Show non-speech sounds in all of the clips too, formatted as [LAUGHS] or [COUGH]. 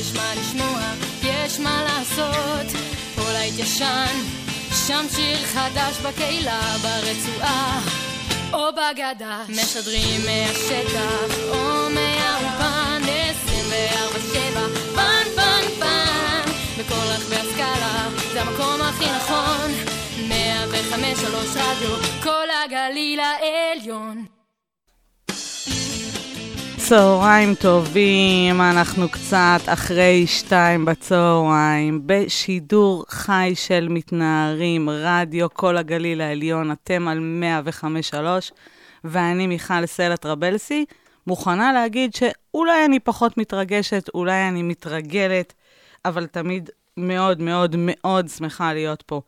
יש מה לשמוע, יש מה לעשות. פה להתיישן, שם שיר חדש בקהילה, ברצועה. או בגדה, משדרים מהשטח או מהאולפן 24-7, פן פן פן בכל רכבי הסקאלה, זה המקום הכי נכון 105 שלוש רדיו, כל הגליל העליון צהריים טובים, אנחנו קצת אחרי שתיים בצהריים, בשידור חי של מתנערים, רדיו כל הגליל העליון, אתם על 105.3, ואני מיכל סלע טרבלסי, מוכנה להגיד שאולי אני פחות מתרגשת, אולי אני מתרגלת, אבל תמיד מאוד מאוד מאוד שמחה להיות פה.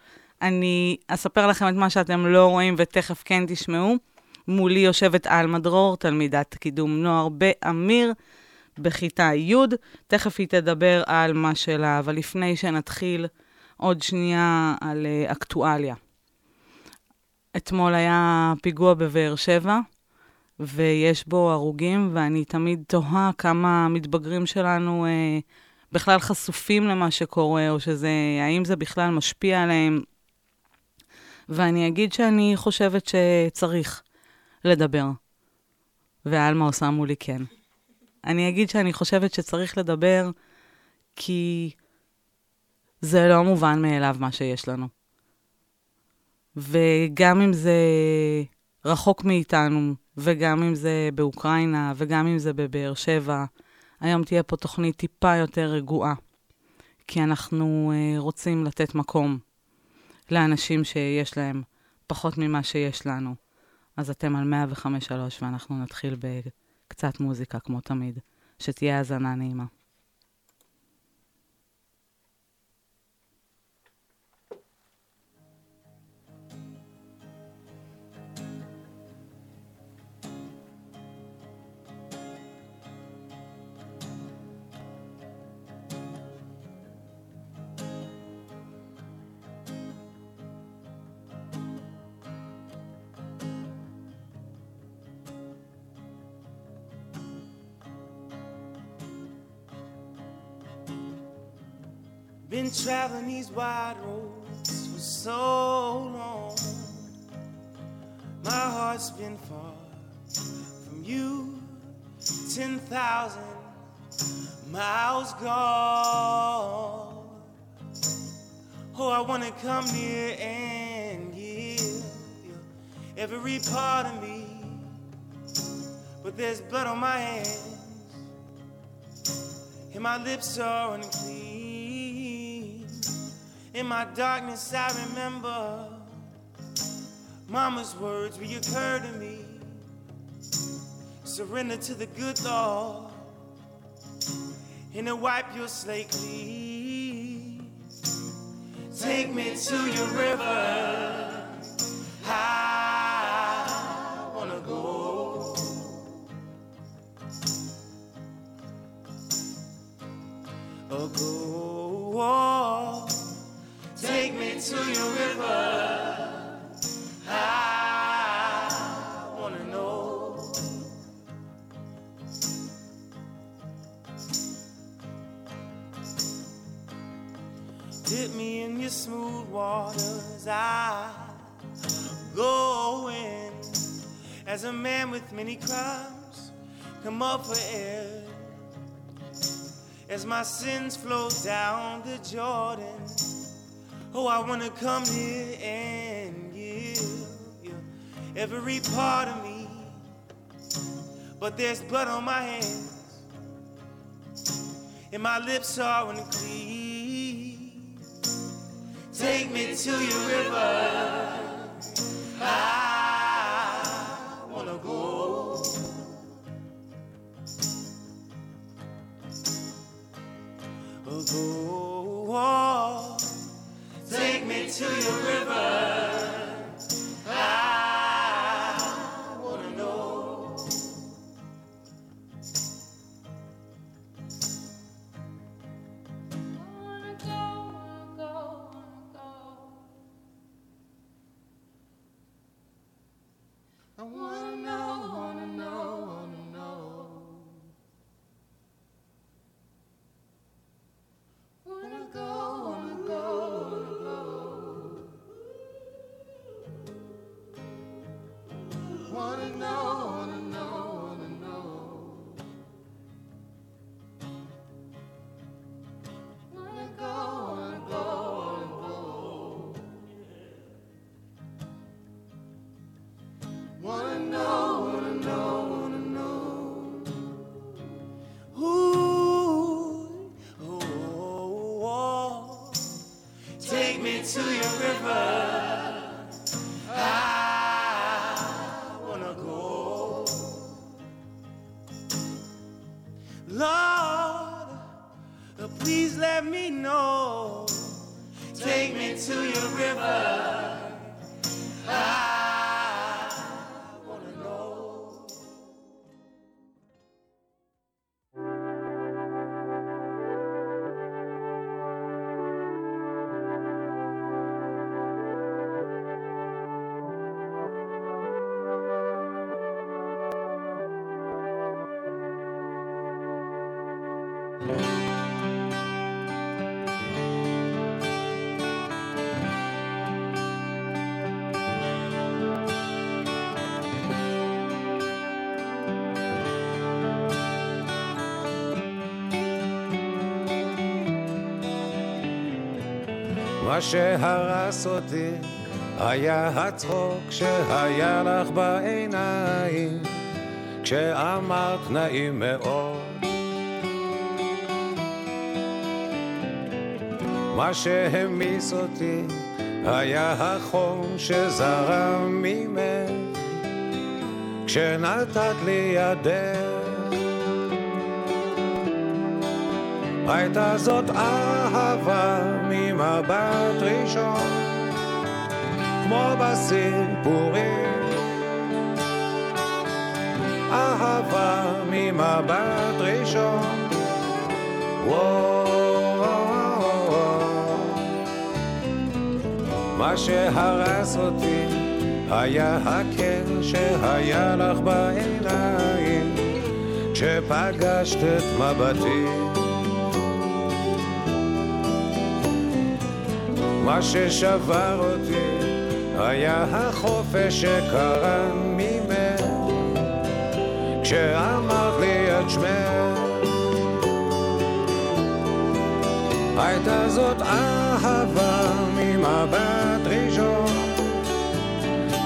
אני אספר לכם את מה שאתם לא רואים ותכף כן תשמעו. מולי יושבת עלמה דרור, תלמידת קידום נוער באמיר, בכיתה י'. תכף היא תדבר על מה שלה, אבל לפני שנתחיל, עוד שנייה על uh, אקטואליה. אתמול היה פיגוע בבאר שבע, ויש בו הרוגים, ואני תמיד תוהה כמה המתבגרים שלנו uh, בכלל חשופים למה שקורה, או שזה, האם זה בכלל משפיע עליהם. ואני אגיד שאני חושבת שצריך. לדבר. ועלמה עושה מולי כן. אני אגיד שאני חושבת שצריך לדבר כי זה לא מובן מאליו מה שיש לנו. וגם אם זה רחוק מאיתנו, וגם אם זה באוקראינה, וגם אם זה בבאר שבע, היום תהיה פה תוכנית טיפה יותר רגועה. כי אנחנו uh, רוצים לתת מקום לאנשים שיש להם פחות ממה שיש לנו. אז אתם על 105.3 ואנחנו נתחיל בקצת מוזיקה, כמו תמיד. שתהיה האזנה נעימה. Traveling these wide roads for so long. My heart's been far from you, 10,000 miles gone. Oh, I want to come near and give you every part of me. But there's blood on my hands, and my lips are unclean. In my darkness, I remember Mama's words reoccur to me. Surrender to the good Lord and to wipe your slate clean. Take me to your river. I wanna go. A go. Take me to your river. I wanna know. Dip me in your smooth waters. I go in as a man with many crimes. Come up for air as my sins flow down the Jordan. Oh, I wanna come here and give you every part of me. But there's blood on my hands, and my lips are unclean. Take me to your river. I Take me to your river. I wanna go. Lord, please let me know. Take me to your river. שהרס אותי היה הצחוק שהיה לך בעיניים כשאמרת נעים מאוד. מה שהמיס אותי היה החום שזרם ממך כשנתת לי ידך הייתה זאת אהבה ממבט ראשון, כמו בסיפורים. אהבה ממבט ראשון, מה שהרס אותי היה הקר שהיה לך בעיניים כשפגשת את מבטי. מה ששבר אותי היה החופש שקרן ממך. כשאמרת לי את שמך הייתה זאת אהבה ממבט ראשון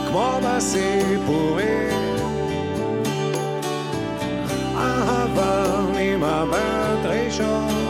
כמו בסיפורים. אהבה ממבט ראשון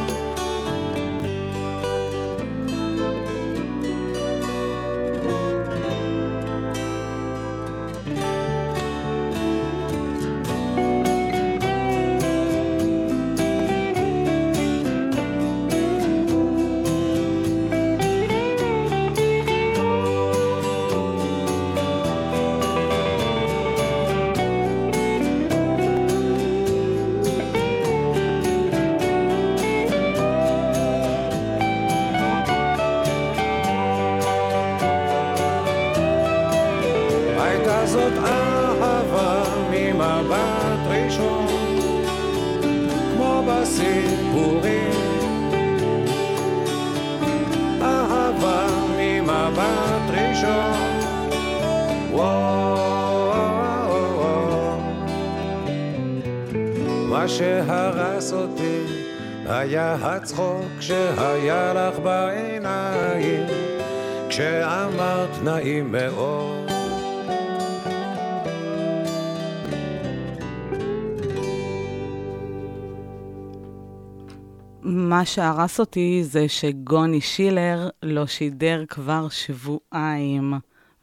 מה שהרס אותי זה שגוני שילר לא שידר כבר שבועיים,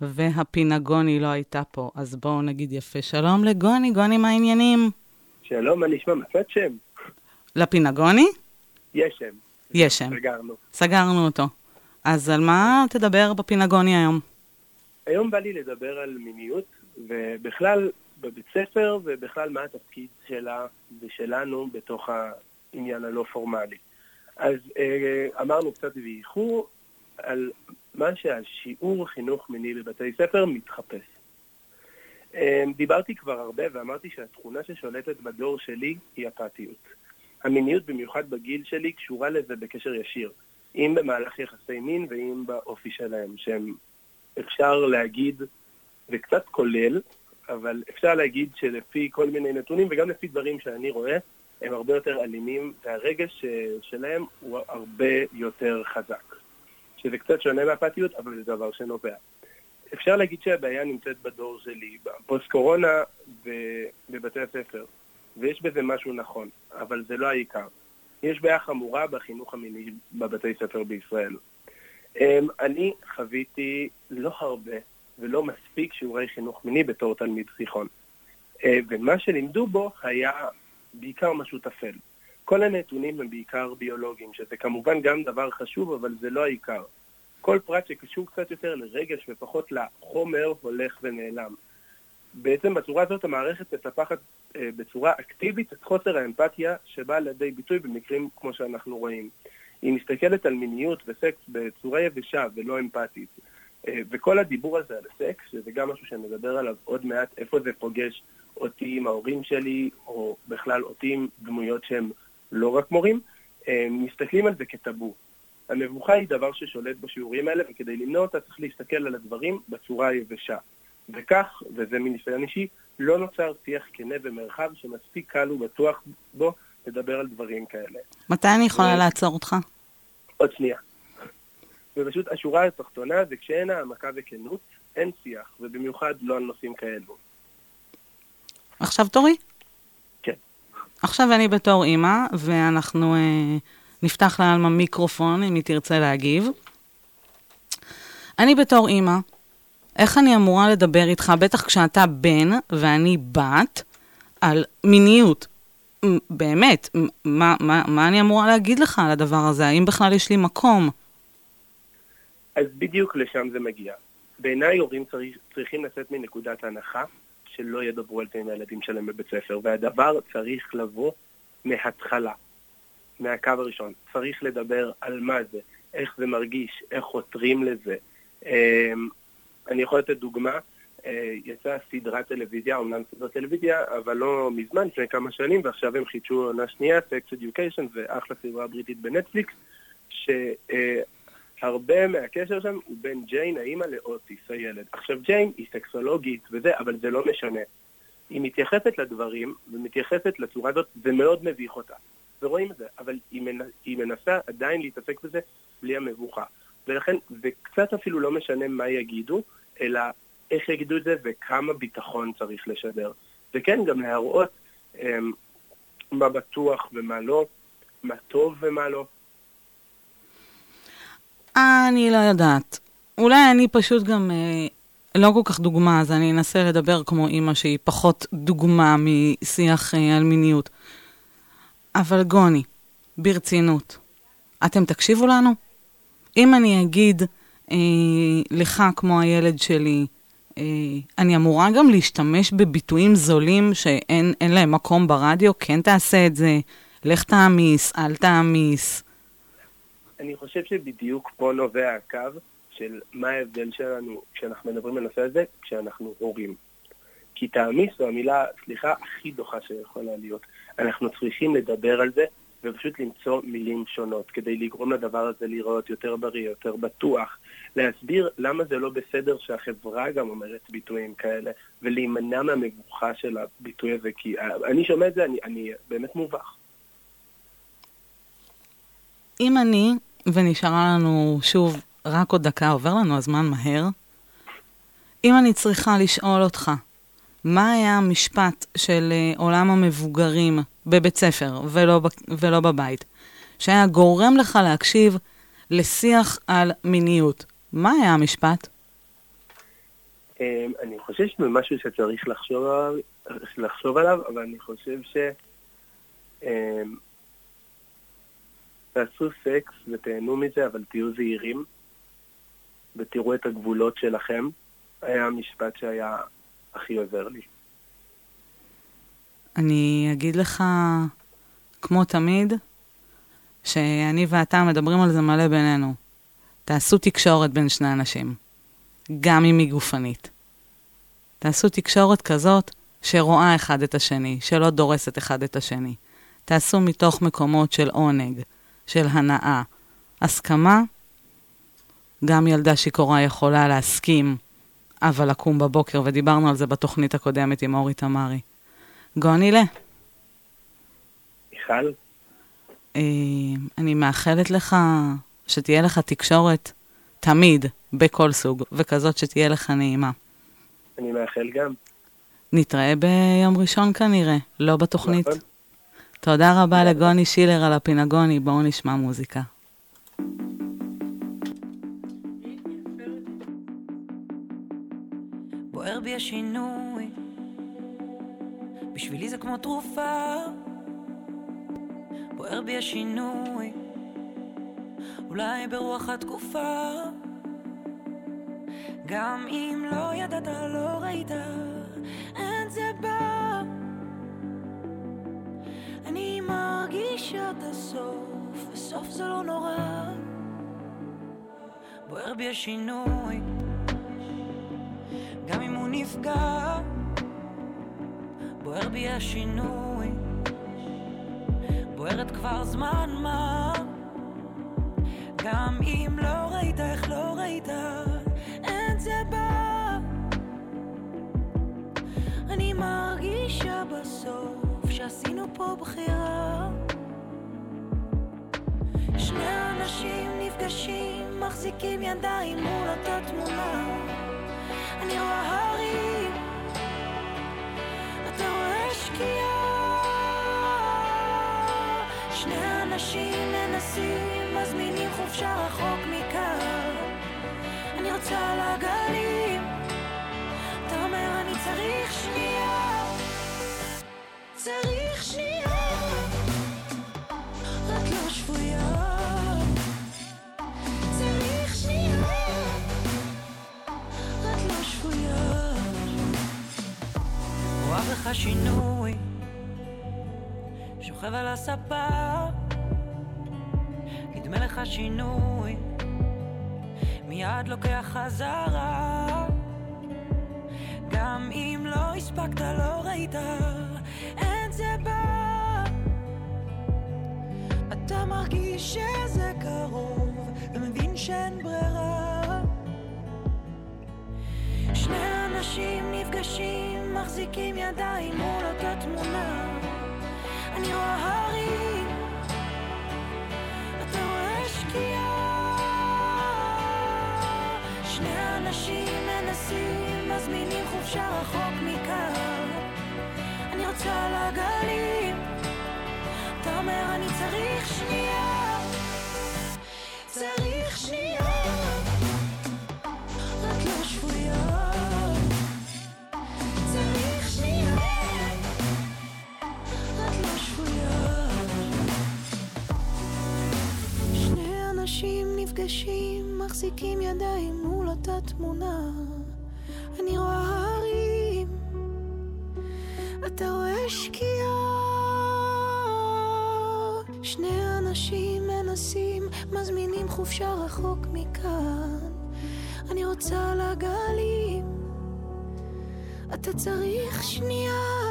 והפינה גוני לא הייתה פה, אז בואו נגיד יפה שלום לגוני, גוני, מה העניינים? שלום, מה נשמע? מצאת שם? לפינה גוני? יש שם. יש שם. סגרנו. סגרנו אותו. אז על מה תדבר בפינה גוני היום? היום בא לי לדבר על מיניות, ובכלל בבית ספר, ובכלל מה התפקיד שלה ושלנו בתוך העניין הלא פורמלי. אז אה, אמרנו קצת באיחור על מה שהשיעור חינוך מיני בבתי ספר מתחפש. אה, דיברתי כבר הרבה ואמרתי שהתכונה ששולטת בדור שלי היא אפתיות. המיניות, במיוחד בגיל שלי, קשורה לזה בקשר ישיר. אם במהלך יחסי מין ואם באופי שלהם, שהם אפשר להגיד, זה קצת כולל, אבל אפשר להגיד שלפי כל מיני נתונים וגם לפי דברים שאני רואה, הם הרבה יותר אלימים, והרגש שלהם הוא הרבה יותר חזק. שזה קצת שונה מהפתיות, אבל זה דבר שנובע. אפשר להגיד שהבעיה נמצאת בדור שלי, בפוסט קורונה ובבתי הספר, ויש בזה משהו נכון, אבל זה לא העיקר. יש בעיה חמורה בחינוך המיני בבתי ספר בישראל. אני חוויתי לא הרבה ולא מספיק שיעורי חינוך מיני בתור תלמיד תיכון. ומה שלימדו בו היה בעיקר משהו טפל. כל הנתונים הם בעיקר ביולוגיים, שזה כמובן גם דבר חשוב, אבל זה לא העיקר. כל פרט שקשור קצת יותר לרגש ופחות לחומר הולך ונעלם. בעצם בצורה הזאת המערכת מטפחת אה, בצורה אקטיבית את חוסר האמפתיה שבא לידי ביטוי במקרים כמו שאנחנו רואים. היא מסתכלת על מיניות וסקס בצורה יבשה ולא אמפתית. אה, וכל הדיבור הזה על סקס, שזה גם משהו שנדבר עליו עוד מעט, איפה זה פוגש אותי עם ההורים שלי, או בכלל אותי עם דמויות שהן לא רק מורים, מסתכלים על זה כטאבו. המבוכה היא דבר ששולט בשיעורים האלה, וכדי למנוע אותה צריך להסתכל על הדברים בצורה היבשה. וכך, וזה מניסיון אישי, לא נוצר שיח כנה ומרחב שמספיק קל ובטוח בו לדבר על דברים כאלה. מתי אני יכולה לעצור אותך? עוד שנייה. ופשוט השורה התחתונה זה כשאין העמקה וכנות, אין שיח, ובמיוחד לא על נושאים כאלו. עכשיו תורי? כן. עכשיו אני בתור אימא, ואנחנו אה, נפתח לעלמה מיקרופון אם היא תרצה להגיב. אני בתור אימא, איך אני אמורה לדבר איתך, בטח כשאתה בן ואני בת, על מיניות? באמת, מה, מה, מה אני אמורה להגיד לך על הדבר הזה? האם בכלל יש לי מקום? אז בדיוק לשם זה מגיע. בעיניי הורים צריך, צריכים לצאת מנקודת הנחה שלא ידברו על זה עם הילדים שלהם בבית ספר, והדבר צריך לבוא מההתחלה, מהקו הראשון. צריך לדבר על מה זה, איך זה מרגיש, איך חותרים לזה. אמ, אני יכול לתת דוגמה, אה, יצאה סדרת טלוויזיה, אומנם סדרת טלוויזיה, אבל לא מזמן, לפני כמה שנים, ועכשיו הם חידשו עונה שנייה, Sex Education, זה אחלה סדרה בריטית בנטפליקס, שהרבה מהקשר שם הוא בין ג'יין, האימא, לאוטיס, הילד. עכשיו, ג'יין היא סקסולוגית וזה, אבל זה לא משנה. היא מתייחסת לדברים, ומתייחסת לצורה הזאת, זה מאוד מביך אותה. ורואים את זה, אבל היא, מנ... היא מנסה עדיין להתעסק בזה בלי המבוכה. ולכן זה קצת אפילו לא משנה מה יגידו, אלא איך יגידו את זה וכמה ביטחון צריך לשדר. וכן, גם להראות um, מה בטוח ומה לא, מה טוב ומה לא. אני לא יודעת. אולי אני פשוט גם אה, לא כל כך דוגמה, אז אני אנסה לדבר כמו אימא שהיא פחות דוגמה משיח אה, על מיניות. אבל גוני, ברצינות, אתם תקשיבו לנו? אם אני אגיד אה, לך, כמו הילד שלי, אה, אני אמורה גם להשתמש בביטויים זולים שאין להם מקום ברדיו? כן תעשה את זה, לך תעמיס, אל תעמיס. אני חושב שבדיוק פה נובע הקו של מה ההבדל שלנו כשאנחנו מדברים בנושא הזה, כשאנחנו הורים. כי תעמיס זו המילה, סליחה, הכי דוחה שיכולה להיות. אנחנו צריכים לדבר על זה ופשוט למצוא מילים שונות כדי לגרום לדבר הזה לראות יותר בריא, יותר בטוח, להסביר למה זה לא בסדר שהחברה גם אומרת ביטויים כאלה, ולהימנע מהמבוכה של הביטוי הזה, כי אני שומע את זה, אני, אני באמת מובך. אם אני, ונשארה לנו שוב רק עוד דקה, עובר לנו הזמן מהר, אם אני צריכה לשאול אותך, מה היה המשפט של אה, עולם המבוגרים בבית ספר ולא, ולא בבית, שהיה גורם לך להקשיב לשיח על מיניות? מה היה המשפט? אמ, אני חושב שזה משהו שצריך לחשוב לחשוב עליו אבל אני חושב ש... תעשו סקס ותהנו מזה, אבל תהיו זהירים ותראו את הגבולות שלכם. היה המשפט שהיה הכי עוזר לי. אני אגיד לך, כמו תמיד, שאני ואתה מדברים על זה מלא בינינו. תעשו תקשורת בין שני אנשים, גם אם היא גופנית. תעשו תקשורת כזאת שרואה אחד את השני, שלא דורסת אחד את השני. תעשו מתוך מקומות של עונג, של הנאה. הסכמה, גם ילדה שיכורה יכולה להסכים, אבל לקום בבוקר, ודיברנו על זה בתוכנית הקודמת עם אורי תמרי. גונילה. מיכל? אה, אני מאחלת לך שתהיה לך תקשורת תמיד, בכל סוג, וכזאת שתהיה לך נעימה. אני מאחל גם. נתראה ביום ראשון כנראה, לא בתוכנית. נכון. תודה רבה לגוני שילר על הפינגוני, בואו נשמע מוזיקה. בוער בי השינוי, בשבילי זה כמו תרופה. בוער בי השינוי, אולי ברוח התקופה. גם אם לא ידעת, לא ראית, אין זה בא. אני מרגישה את הסוף, וסוף זה לא נורא. בוער בי השינוי, גם אם הוא נפגע. בוער בי השינוי, בוערת כבר זמן מה. גם אם לא ראית, איך לא ראית, אין זה בא. אני מרגישה בסוף שעשינו פה בחירה. שני אנשים נפגשים, מחזיקים ידיים מול אותה תמונה. אני רואה הרים, אתה רואה שקיעה. שני אנשים מנסים, מזמינים חופשה רחוק מכאן. שינוי, שוכב על הספה, נדמה לך שינוי, מיד לוקח חזרה. גם אם לא הספקת, לא ראית, אין זה בא. אתה מרגיש שזה קרוב, ומבין שאין ברירה. שני אנשים נפגשים, מחזיקים ידיים מול אותה תמונה. אני רואה הרים, אתה רואה שקיעה. שני אנשים מנסים, מזמינים חופשה רחוק מכאן. אני רוצה על הגלים, אתה אומר אני צריך שנייה. צריך שנייה, נפגשים, מחזיקים ידיים מול אותה תמונה. אני רואה הרים, אתה רואה שקיעה. שני אנשים מנסים, מזמינים חופשה רחוק מכאן. אני רוצה על הגלים, אתה צריך שנייה.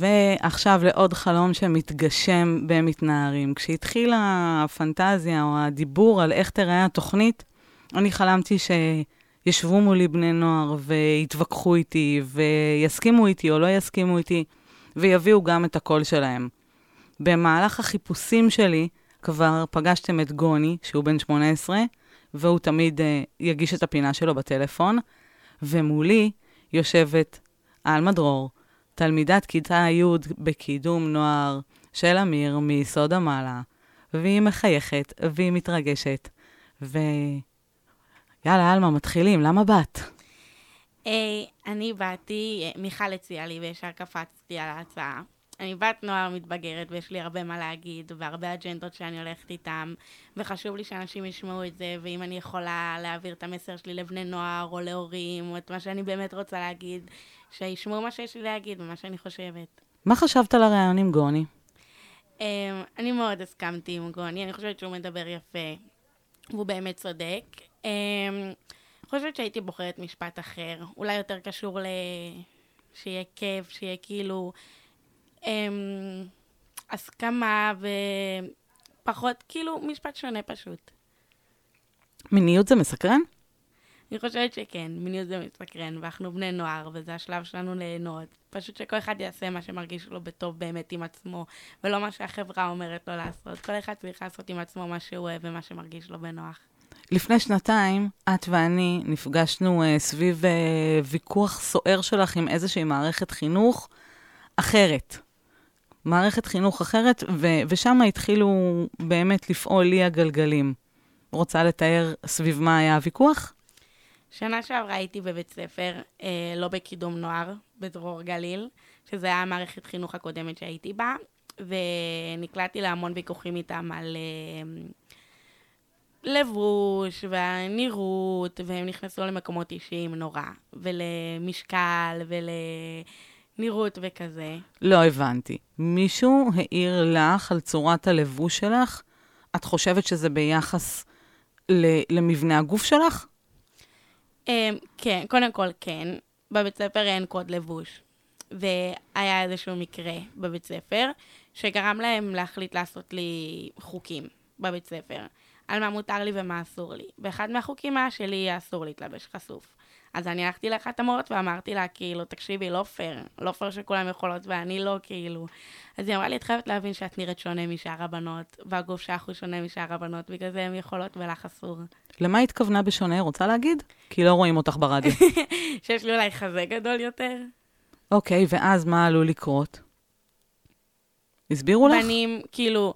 ועכשיו לעוד חלום שמתגשם במתנערים. כשהתחילה הפנטזיה או הדיבור על איך תראה התוכנית, אני חלמתי שישבו מולי בני נוער ויתווכחו איתי, ויסכימו איתי או לא יסכימו איתי, ויביאו גם את הקול שלהם. במהלך החיפושים שלי כבר פגשתם את גוני, שהוא בן 18, והוא תמיד uh, יגיש את הפינה שלו בטלפון, ומולי יושבת עלמה דרור, תלמידת כיתה י' בקידום נוער של אמיר מיסוד המעלה, והיא מחייכת והיא מתרגשת. ויאללה, עלמה, מתחילים, למה באת? היי, אני באתי, אה, מיכל הציעה לי וישר קפצתי על ההצעה. אני בת נוער מתבגרת ויש לי הרבה מה להגיד והרבה אג'נדות שאני הולכת איתם וחשוב לי שאנשים ישמעו את זה ואם אני יכולה להעביר את המסר שלי לבני נוער או להורים או את מה שאני באמת רוצה להגיד, שישמעו מה שיש לי להגיד ומה שאני חושבת. מה חשבת על הרעיון עם גוני? Um, אני מאוד הסכמתי עם גוני, אני חושבת שהוא מדבר יפה והוא באמת צודק. Um, חושבת שהייתי בוחרת משפט אחר, אולי יותר קשור ל... שיהיה כיף, שיהיה כאילו הסכמה ופחות, כאילו משפט שונה פשוט. מיניות זה מסקרן? אני חושבת שכן, מיניות זה מסקרן, ואנחנו בני נוער, וזה השלב שלנו ליהנות. פשוט שכל אחד יעשה מה שמרגיש לו בטוב באמת עם עצמו, ולא מה שהחברה אומרת לו לעשות. כל אחד צריך לעשות עם עצמו מה שהוא אוהב ומה שמרגיש לו בנוח. לפני שנתיים, את ואני נפגשנו uh, סביב uh, ויכוח סוער שלך עם איזושהי מערכת חינוך אחרת. מערכת חינוך אחרת, ו- ושם התחילו באמת לפעול לי הגלגלים. רוצה לתאר סביב מה היה הוויכוח? שנה שעברה הייתי בבית ספר, אה, לא בקידום נוער, בדרור גליל, שזה היה המערכת חינוך הקודמת שהייתי בה, ונקלעתי להמון ויכוחים איתם על אה, לבוש והנראות, והם נכנסו למקומות אישיים נורא, ולמשקל, ולנראות וכזה. לא הבנתי. מישהו העיר לך על צורת הלבוש שלך? את חושבת שזה ביחס ל- למבנה הגוף שלך? אמ, כן, קודם כל כן. בבית ספר אין קוד לבוש. והיה איזשהו מקרה בבית ספר, שגרם להם להחליט לעשות לי חוקים בבית ספר, על מה מותר לי ומה אסור לי. ואחד מהחוקים היה שלי אסור להתלבש חשוף. אז אני הלכתי לאחת המורות ואמרתי לה, כאילו, תקשיבי, לא פייר, לא פייר שכולם יכולות ואני לא, כאילו. אז היא אמרה לי, את חייבת להבין שאת נראית שונה משאר הבנות, והגוף שלך הוא שונה משאר הבנות, בגלל זה הן יכולות ולך אסור. למה התכוונה בשונה, רוצה להגיד? כי לא רואים אותך ברדיו. [LAUGHS] שיש לי אולי חזה גדול יותר. אוקיי, ואז מה עלול לקרות? הסבירו לך? בנים, כאילו,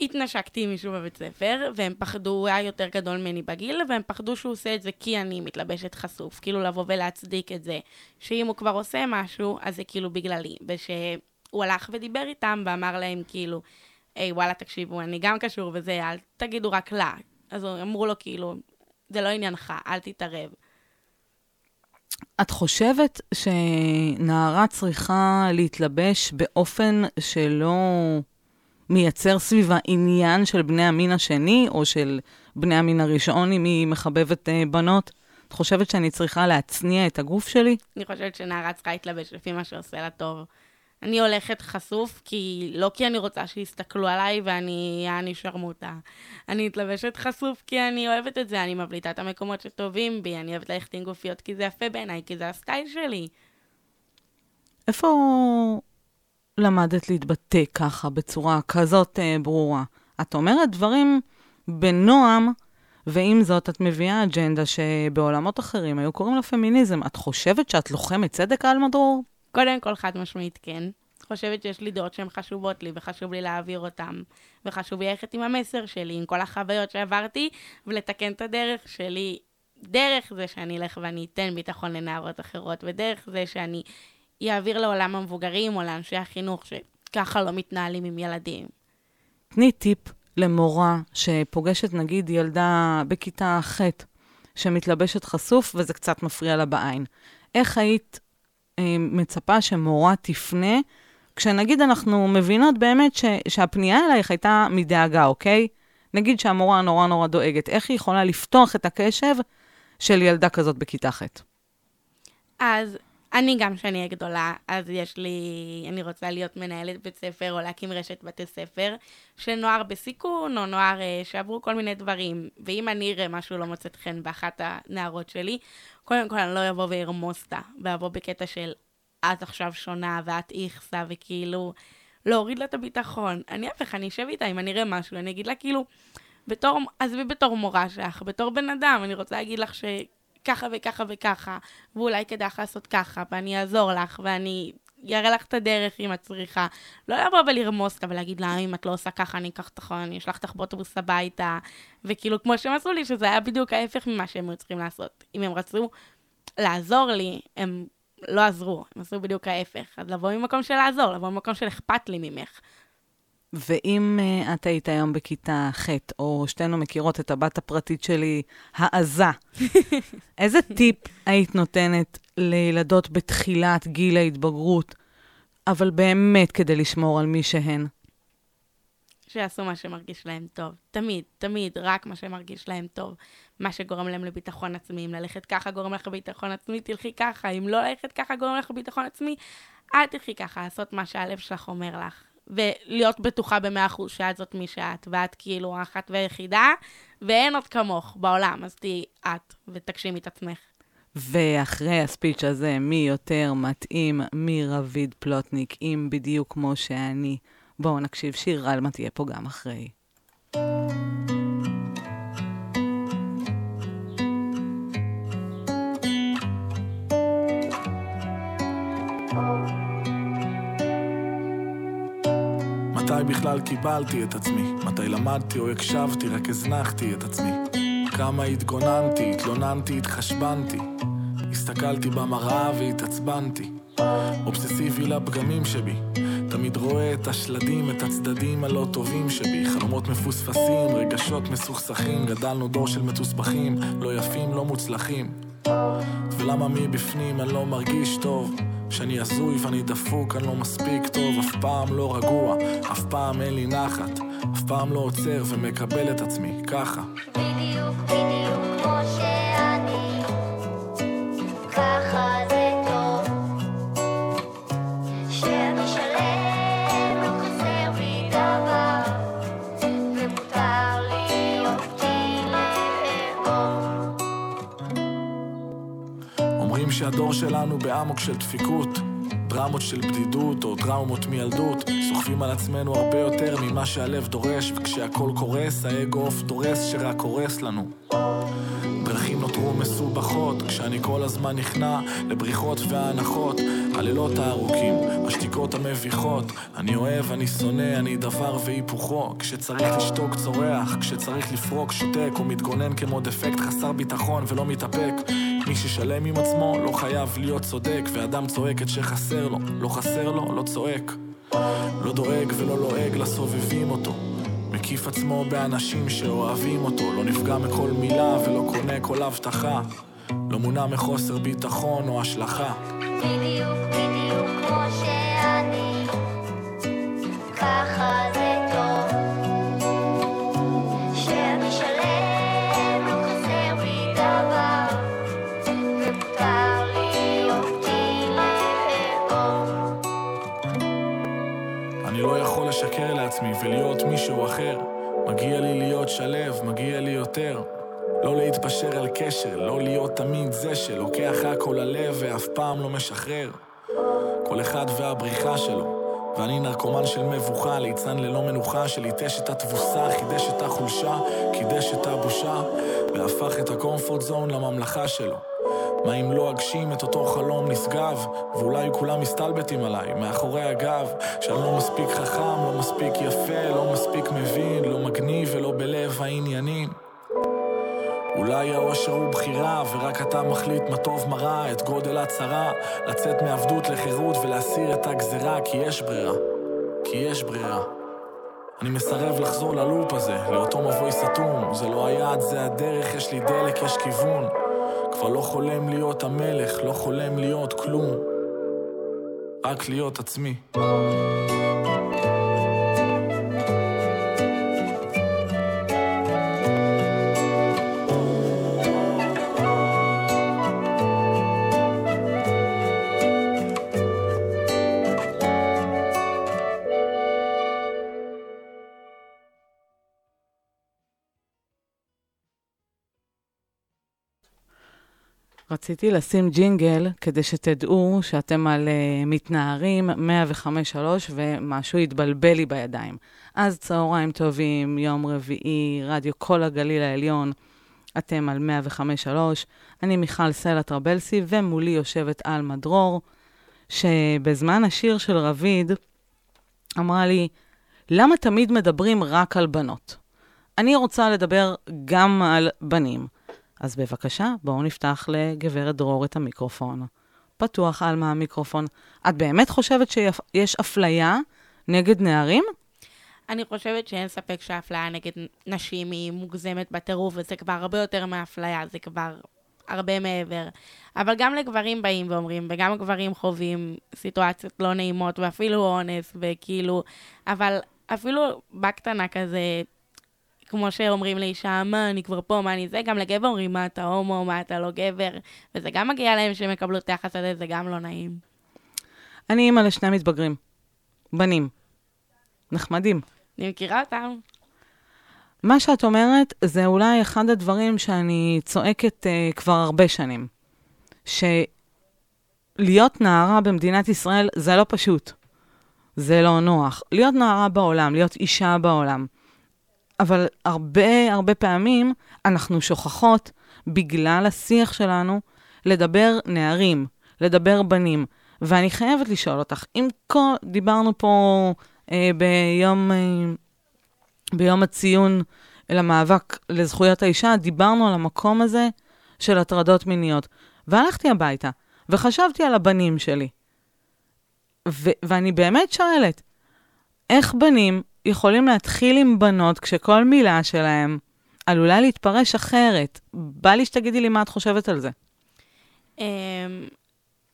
התנשקתי עם מישהו בבית ספר, והם פחדו, הוא היה יותר גדול ממני בגיל, והם פחדו שהוא עושה את זה כי אני מתלבשת חשוף. כאילו, לבוא ולהצדיק את זה. שאם הוא כבר עושה משהו, אז זה כאילו בגללי. ושהוא הלך ודיבר איתם ואמר להם, כאילו, היי, וואלה, תקשיבו, אני גם קשור וזה, אל תגידו רק לה. אז אמרו לו, כאילו, זה לא עניינך, אל תתערב. את חושבת שנערה צריכה להתלבש באופן שלא מייצר סביבה עניין של בני המין השני, או של בני המין הראשון, אם היא מחבבת אה, בנות? את חושבת שאני צריכה להצניע את הגוף שלי? אני חושבת שנערה צריכה להתלבש לפי מה שעושה לה טוב. אני הולכת חשוף, כי לא כי אני רוצה שיסתכלו עליי ואני יעני שרמוטה. אני מתלבשת חשוף כי אני אוהבת את זה, אני מבליטה את המקומות שטובים בי, אני אוהבת ללכת עם גופיות כי זה יפה בעיניי, כי זה הסטייל שלי. איפה למדת להתבטא ככה, בצורה כזאת אה, ברורה? את אומרת דברים בנועם, ועם זאת את מביאה אג'נדה שבעולמות אחרים היו קוראים לה פמיניזם. את חושבת שאת לוחמת צדק, אלמדרור? קודם כל, חד משמעית כן. חושבת שיש לי דעות שהן חשובות לי, וחשוב לי להעביר אותן. וחשוב לי ללכת עם המסר שלי, עם כל החוויות שעברתי, ולתקן את הדרך שלי. דרך זה שאני אלך ואני אתן ביטחון לנערות אחרות, ודרך זה שאני אעביר לעולם המבוגרים או לאנשי החינוך, שככה לא מתנהלים עם ילדים. תני טיפ למורה שפוגשת נגיד ילדה בכיתה ח' שמתלבשת חשוף וזה קצת מפריע לה בעין. איך היית אה, מצפה שמורה תפנה, כשנגיד אנחנו מבינות באמת ש, שהפנייה אלייך הייתה מדאגה, אוקיי? נגיד שהמורה נורא נורא דואגת, איך היא יכולה לפתוח את הקשב של ילדה כזאת בכיתה ח'? אז אני גם כשאני אהיה גדולה, אז יש לי, אני רוצה להיות מנהלת בית ספר או להקים רשת בתי ספר של נוער בסיכון או נוער אה, שעברו כל מיני דברים. ואם אני אראה משהו לא מוצאת חן באחת הנערות שלי, קודם כל אני לא אבוא וארמוס אותה, ואבוא בקטע של את עכשיו שונה ואת איכסה וכאילו להוריד לה את הביטחון. אני ההפך, אני אשב איתה אם אני אראה משהו, אני אגיד לה כאילו, בתור, עזבי בתור מורה שלך, בתור בן אדם, אני רוצה להגיד לך ש... ככה וככה וככה, ואולי כדאי לך לעשות ככה, ואני אעזור לך, ואני אראה לך את הדרך אם את צריכה. לא לבוא ולרמוס אותה ולהגיד לה, אם את לא עושה ככה, אני אקח אותך, אני אשלח אותך באוטובוס הביתה. וכאילו, כמו שהם עשו לי, שזה היה בדיוק ההפך ממה שהם היו צריכים לעשות. אם הם רצו לעזור לי, הם לא עזרו, הם עשו בדיוק ההפך. אז לבוא ממקום של לעזור, לבוא ממקום של אכפת לי ממך. ואם uh, את היית היום בכיתה ח', או שתינו מכירות את הבת הפרטית שלי, העזה, [LAUGHS] איזה טיפ היית נותנת לילדות בתחילת גיל ההתבגרות, אבל באמת כדי לשמור על מי שהן? שיעשו מה שמרגיש להם טוב. תמיד, תמיד, רק מה שמרגיש להם טוב. מה שגורם להם לביטחון עצמי. אם ללכת ככה גורם לך לביטחון עצמי, תלכי ככה. אם לא ללכת ככה גורם לך לביטחון עצמי, אל תלכי ככה, לעשות מה שהלב שלך אומר לך. ולהיות בטוחה במאה אחוז שאת זאת מי שאת, ואת כאילו האחת והיחידה, ואין עוד כמוך בעולם, אז תהיי את, ותגשימי את עצמך. ואחרי הספיץ' הזה, מי יותר מתאים מרביד פלוטניק, אם בדיוק כמו שאני. בואו נקשיב שיר, רלמה תהיה פה גם אחרי. מתי בכלל קיבלתי את עצמי? מתי למדתי או הקשבתי, רק הזנחתי את עצמי? כמה התגוננתי, התלוננתי, התחשבנתי. הסתכלתי במראה והתעצבנתי. אובססיבי לפגמים שבי. תמיד רואה את השלדים, את הצדדים הלא טובים שבי. חלומות מפוספסים, רגשות מסוכסכים. גדלנו דור של מתוסבכים, לא יפים, לא מוצלחים. ולמה מבפנים אני לא מרגיש טוב? שאני הזוי ואני דפוק, אני לא מספיק טוב, אף פעם לא רגוע, אף פעם אין לי נחת, אף פעם לא עוצר ומקבל את עצמי, ככה. בדיוק, בדיוק שהדור שלנו באמוק של דפיקות, דרמות של בדידות או טראומות מילדות, סוחבים על עצמנו הרבה יותר ממה שהלב דורש, וכשהכל קורס, האגו עוף דורס שרק הורס לנו. דרכים נותרו מסובכות, כשאני כל הזמן נכנע לבריחות והנחות, הלילות הארוכים, השתיקות המביכות, אני אוהב, אני שונא, אני דבר והיפוכו, כשצריך לשתוק צורח, כשצריך לפרוק שותק, או מתגונן כמו דפקט חסר ביטחון ולא מתאפק. מי ששלם עם עצמו לא חייב להיות צודק, ואדם צועק את שחסר לו, לא חסר לו, לא צועק. לא דואג ולא לועג לסובבים אותו. מקיף עצמו באנשים שאוהבים אותו, לא נפגע מכל מילה ולא קונה כל הבטחה. לא מונע מחוסר ביטחון או השלכה. בדיוק, מגיע לי להיות שלו, מגיע לי יותר. לא להתפשר על קשר, לא להיות תמיד זה שלוקח הכל ללב ואף פעם לא משחרר. כל אחד והבריחה שלו. ואני נרקומן של מבוכה, ליצן ללא מנוחה, שליטש את התבוסה, חידש את החולשה, קידש את הבושה, והפך את הקומפורט זון לממלכה שלו. מה אם לא אגשים את אותו חלום נשגב, ואולי כולם מסתלבטים עליי, מאחורי הגב, שאני לא מספיק חכם, לא מספיק יפה, לא מספיק מבין, לא מגניב ולא בלב העניינים. אולי האושר הוא בחירה, ורק אתה מחליט מה טוב מה רע, את גודל הצרה, לצאת מעבדות לחירות ולהסיר את הגזרה, כי יש ברירה. כי יש ברירה. אני מסרב לחזור ללופ הזה, לאותו מבוי סתום. זה לא היעד, זה הדרך, יש לי דלק, יש כיוון. כבר לא חולם להיות המלך, לא חולם להיות כלום. רק להיות עצמי. רציתי לשים ג'ינגל כדי שתדעו שאתם על uh, מתנערים 105.3 ומשהו התבלבל לי בידיים. אז צהריים טובים, יום רביעי, רדיו כל הגליל העליון, אתם על 105.3. אני מיכל סלע טרבלסי ומולי יושבת על מדרור, שבזמן השיר של רביד אמרה לי, למה תמיד מדברים רק על בנות? אני רוצה לדבר גם על בנים. אז בבקשה, בואו נפתח לגברת דרור את המיקרופון. פתוח, עלמה, המיקרופון. את באמת חושבת שיש אפליה נגד נערים? אני חושבת שאין ספק שהאפליה נגד נשים היא מוגזמת בטירוף, וזה כבר הרבה יותר מאפליה, זה כבר הרבה מעבר. אבל גם לגברים באים ואומרים, וגם גברים חווים סיטואציות לא נעימות, ואפילו אונס, וכאילו, אבל אפילו בקטנה כזה, כמו שאומרים לאישה, מה, אני כבר פה, מה אני זה, גם לגבר אומרים, מה אתה הומו, מה אתה לא גבר, וזה גם מגיע להם שהם יקבלו את היחס הזה, זה גם לא נעים. אני אימא לשני מתבגרים. בנים. נחמדים. אני מכירה אותם. מה שאת אומרת זה אולי אחד הדברים שאני צועקת uh, כבר הרבה שנים. שלהיות נערה במדינת ישראל זה לא פשוט. זה לא נוח. להיות נערה בעולם, להיות אישה בעולם. אבל הרבה הרבה פעמים אנחנו שוכחות, בגלל השיח שלנו, לדבר נערים, לדבר בנים. ואני חייבת לשאול אותך, אם כל, דיברנו פה אה, ביום, אה, ביום הציון למאבק לזכויות האישה, דיברנו על המקום הזה של הטרדות מיניות. והלכתי הביתה, וחשבתי על הבנים שלי. ו- ואני באמת שואלת, איך בנים יכולים להתחיל עם בנות כשכל מילה שלהם עלולה להתפרש אחרת? בא לי שתגידי לי מה את חושבת על זה. אמ,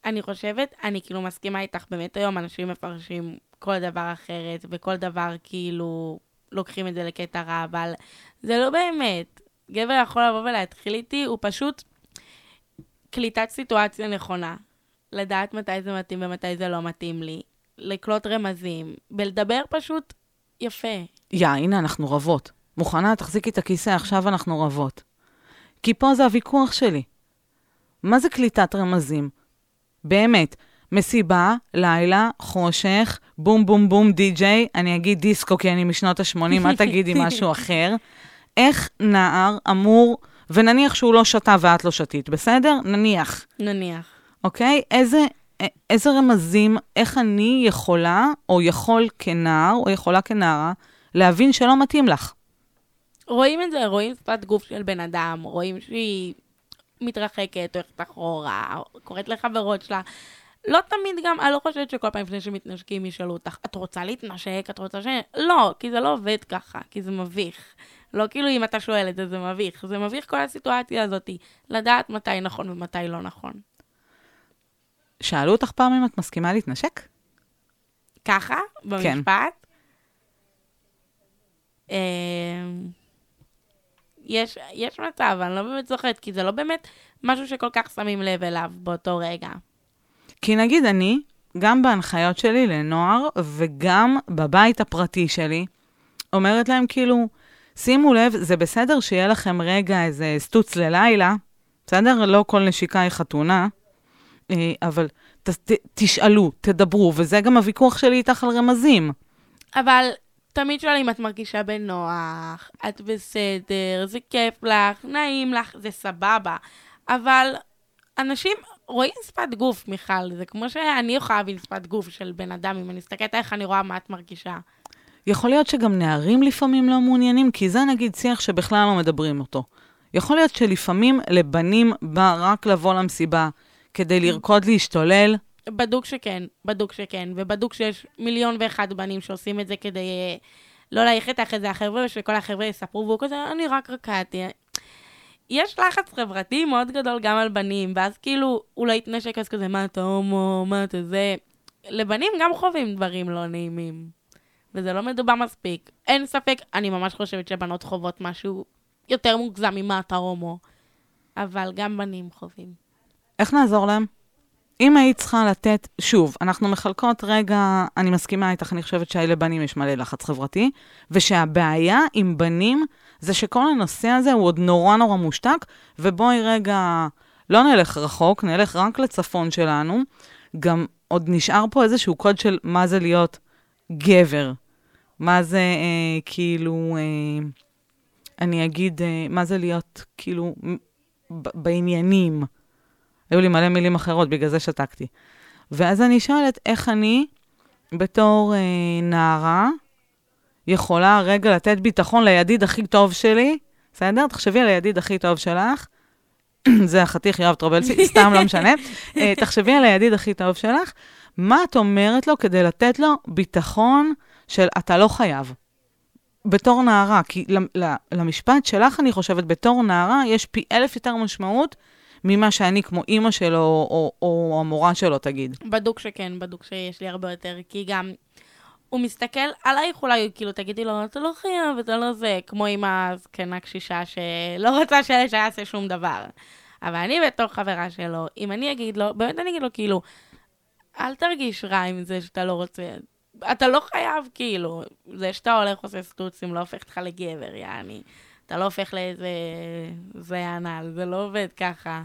אני חושבת, אני כאילו מסכימה איתך, באמת היום אנשים מפרשים כל דבר אחרת, וכל דבר כאילו לוקחים את זה לקטע רע, אבל זה לא באמת. גבר יכול לבוא ולהתחיל איתי, הוא פשוט קליטת סיטואציה נכונה. לדעת מתי זה מתאים ומתי זה לא מתאים לי. לקלוט רמזים, ולדבר פשוט יפה. יא, הנה, אנחנו רבות. מוכנה? תחזיקי את הכיסא, עכשיו אנחנו רבות. כי פה זה הוויכוח שלי. מה זה קליטת רמזים? באמת, מסיבה, לילה, חושך, בום בום בום די-ג'יי, אני אגיד דיסקו כי אני משנות ה-80, אל תגידי [LAUGHS] משהו אחר. איך נער אמור, ונניח שהוא לא שתה ואת לא שתית, בסדר? נניח. נניח. אוקיי? איזה, איזה רמזים, איך אני יכולה, או יכול כנער, או יכולה כנערה, להבין שלא מתאים לך. רואים את זה, רואים שפת גוף של בן אדם, רואים שהיא מתרחקת, הולכת אחורה, קוראת לחברות שלה. לא תמיד גם, אני לא חושבת שכל פעם לפני שמתנשקים ישאלו אותך, את רוצה להתנשק? את רוצה ש... לא, כי זה לא עובד ככה, כי זה מביך. לא כאילו אם אתה שואל את זה, זה מביך. זה מביך כל הסיטואציה הזאת, לדעת מתי נכון ומתי לא נכון. שאלו אותך פעם אם את מסכימה להתנשק? ככה, כן. במשפט. אמ, יש, יש מצב, אני לא באמת זוכרת, כי זה לא באמת משהו שכל כך שמים לב אליו באותו רגע. כי נגיד אני, גם בהנחיות שלי לנוער, וגם בבית הפרטי שלי, אומרת להם כאילו, שימו לב, זה בסדר שיהיה לכם רגע איזה סטוץ ללילה, בסדר? לא כל נשיקה היא חתונה, אבל ת, ת, תשאלו, תדברו, וזה גם הוויכוח שלי איתך על רמזים. אבל תמיד שואלים, את מרגישה בנוח, את בסדר, זה כיף לך, נעים לך, זה סבבה. אבל אנשים רואים שפת גוף, מיכל, זה כמו שאני יכולה להבין שפת גוף של בן אדם, אם אני מסתכלת איך אני רואה מה את מרגישה. יכול להיות שגם נערים לפעמים לא מעוניינים, כי זה נגיד שיח שבכלל לא מדברים אותו. יכול להיות שלפעמים לבנים בא רק לבוא למסיבה כדי לרקוד להשתולל, בדוק שכן, בדוק שכן, ובדוק שיש מיליון ואחד בנים שעושים את זה כדי אה, לא את אחרי זה החבר'ה, ושכל החבר'ה יספרו, והוא כזה, אני רק רקדתי. יש לחץ חברתי מאוד גדול גם על בנים, ואז כאילו, הוא לא יתנשק, אז כזה, מה אתה הומו, מה אתה זה. לבנים גם חווים דברים לא נעימים, וזה לא מדובר מספיק. אין ספק, אני ממש חושבת שבנות חוות משהו יותר מוגזם ממה אתה הומו, אבל גם בנים חווים. איך נעזור להם? אם היית צריכה לתת, שוב, אנחנו מחלקות רגע, אני מסכימה איתך, אני חושבת שלבנים יש מלא לחץ חברתי, ושהבעיה עם בנים זה שכל הנושא הזה הוא עוד נורא נורא מושתק, ובואי רגע, לא נלך רחוק, נלך רק לצפון שלנו. גם עוד נשאר פה איזשהו קוד של מה זה להיות גבר. מה זה אה, כאילו, אה, אני אגיד, אה, מה זה להיות כאילו בעניינים. היו לי מלא מילים אחרות, בגלל זה שתקתי. ואז אני שואלת, איך אני, בתור אה, נערה, יכולה רגע לתת ביטחון לידיד הכי טוב שלי, בסדר? תחשבי על הידיד הכי טוב שלך. [CLEARS THROAT] זה החתיך יואב טרובלסי, [LAUGHS] סתם לא משנה. אה, תחשבי על הידיד הכי טוב שלך, מה את אומרת לו כדי לתת לו ביטחון של אתה לא חייב? בתור נערה, כי למשפט שלך, אני חושבת, בתור נערה, יש פי אלף יותר משמעות ממה שאני כמו אימא שלו, או, או, או המורה שלו תגיד. בדוק שכן, בדוק שיש לי הרבה יותר, כי גם הוא מסתכל עלייך אולי, כאילו, תגידי לו, אתה לא חייב, אתה לא זה, כמו עם הזקנה קשישה שלא רוצה שלה יעשה שום דבר. אבל אני בתור חברה שלו, אם אני אגיד לו, באמת אני אגיד לו, כאילו, אל תרגיש רע עם זה שאתה לא רוצה. אתה לא חייב, כאילו, זה שאתה הולך עושה סטוצים לא הופך אותך לגבר, יעני. אתה לא הופך לאיזה... זה הנ"ל, זה לא עובד ככה.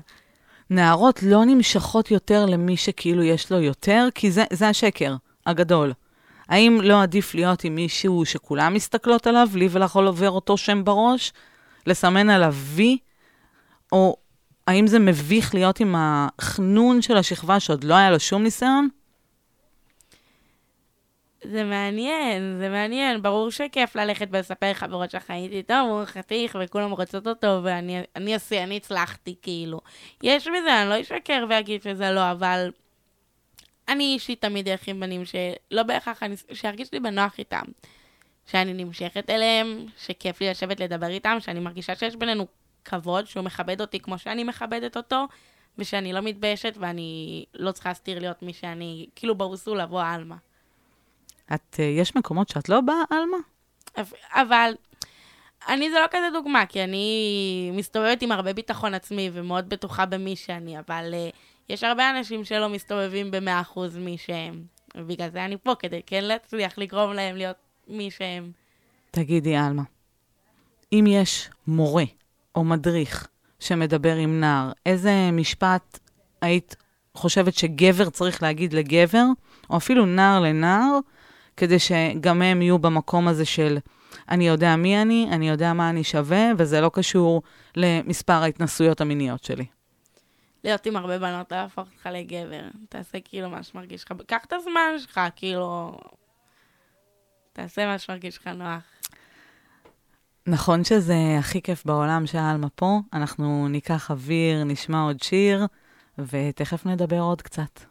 נערות לא נמשכות יותר למי שכאילו יש לו יותר, כי זה, זה השקר הגדול. האם לא עדיף להיות עם מישהו שכולם מסתכלות עליו, לי ולך לא עובר אותו שם בראש, לסמן עליו וי, או האם זה מביך להיות עם החנון של השכבה שעוד לא היה לו שום ניסיון? זה מעניין, זה מעניין. ברור שכיף ללכת ולספר לחברות שלך, הייתי איתו, הוא חתיך, וכולם רוצות אותו, ואני אני עשי, אני הצלחתי, כאילו. יש בזה, אני לא אשקר ואגיד שזה לא, אבל אני אישית תמיד אלך עם בנים שלא בהכרח, אני, שירגיש לי בנוח איתם. שאני נמשכת אליהם, שכיף לי לשבת לדבר איתם, שאני מרגישה שיש בינינו כבוד, שהוא מכבד אותי כמו שאני מכבדת אותו, ושאני לא מתביישת ואני לא צריכה להסתיר להיות מי שאני, כאילו ברוסו לבוא עלמה. את, אה, יש מקומות שאת לא באה, עלמה? אבל אני זה לא כזה דוגמה, כי אני מסתובבת עם הרבה ביטחון עצמי ומאוד בטוחה במי שאני, אבל uh, יש הרבה אנשים שלא מסתובבים ב-100% מי שהם. ובגלל זה אני פה, כדי כן להצליח לגרום להם להיות מי שהם. תגידי, עלמה, אם יש מורה או מדריך שמדבר עם נער, איזה משפט היית חושבת שגבר צריך להגיד לגבר, או אפילו נער לנער, כדי שגם הם יהיו במקום הזה של אני יודע מי אני, אני יודע מה אני שווה, וזה לא קשור למספר ההתנסויות המיניות שלי. להיות עם הרבה בנות, לא להפוך אותך לגבר. תעשה כאילו מה שמרגיש לך. קח את הזמן שלך, כאילו... תעשה מה שמרגיש לך נוח. נכון שזה הכי כיף בעולם שעלמה פה, אנחנו ניקח אוויר, נשמע עוד שיר, ותכף נדבר עוד קצת.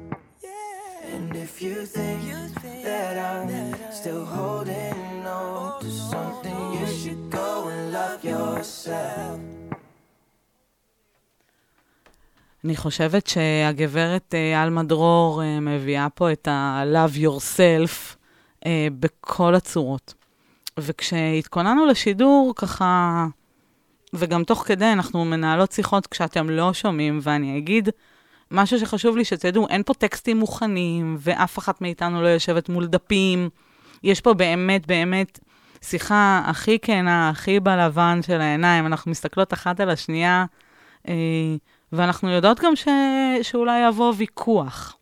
And if you think that I'm still holding on to something, you should go and love yourself. אני חושבת שהגברת אה, עלמה דרור אה, מביאה פה את ה-love yourself אה, בכל הצורות. וכשהתכוננו לשידור, ככה, וגם תוך כדי, אנחנו מנהלות שיחות כשאתם לא שומעים, ואני אגיד משהו שחשוב לי שתדעו, אין פה טקסטים מוכנים, ואף אחת מאיתנו לא יושבת מול דפים. יש פה באמת, באמת שיחה הכי כנה, הכי בלבן של העיניים. אנחנו מסתכלות אחת על השנייה, אה, ואנחנו יודעות גם ש... שאולי יבוא ויכוח.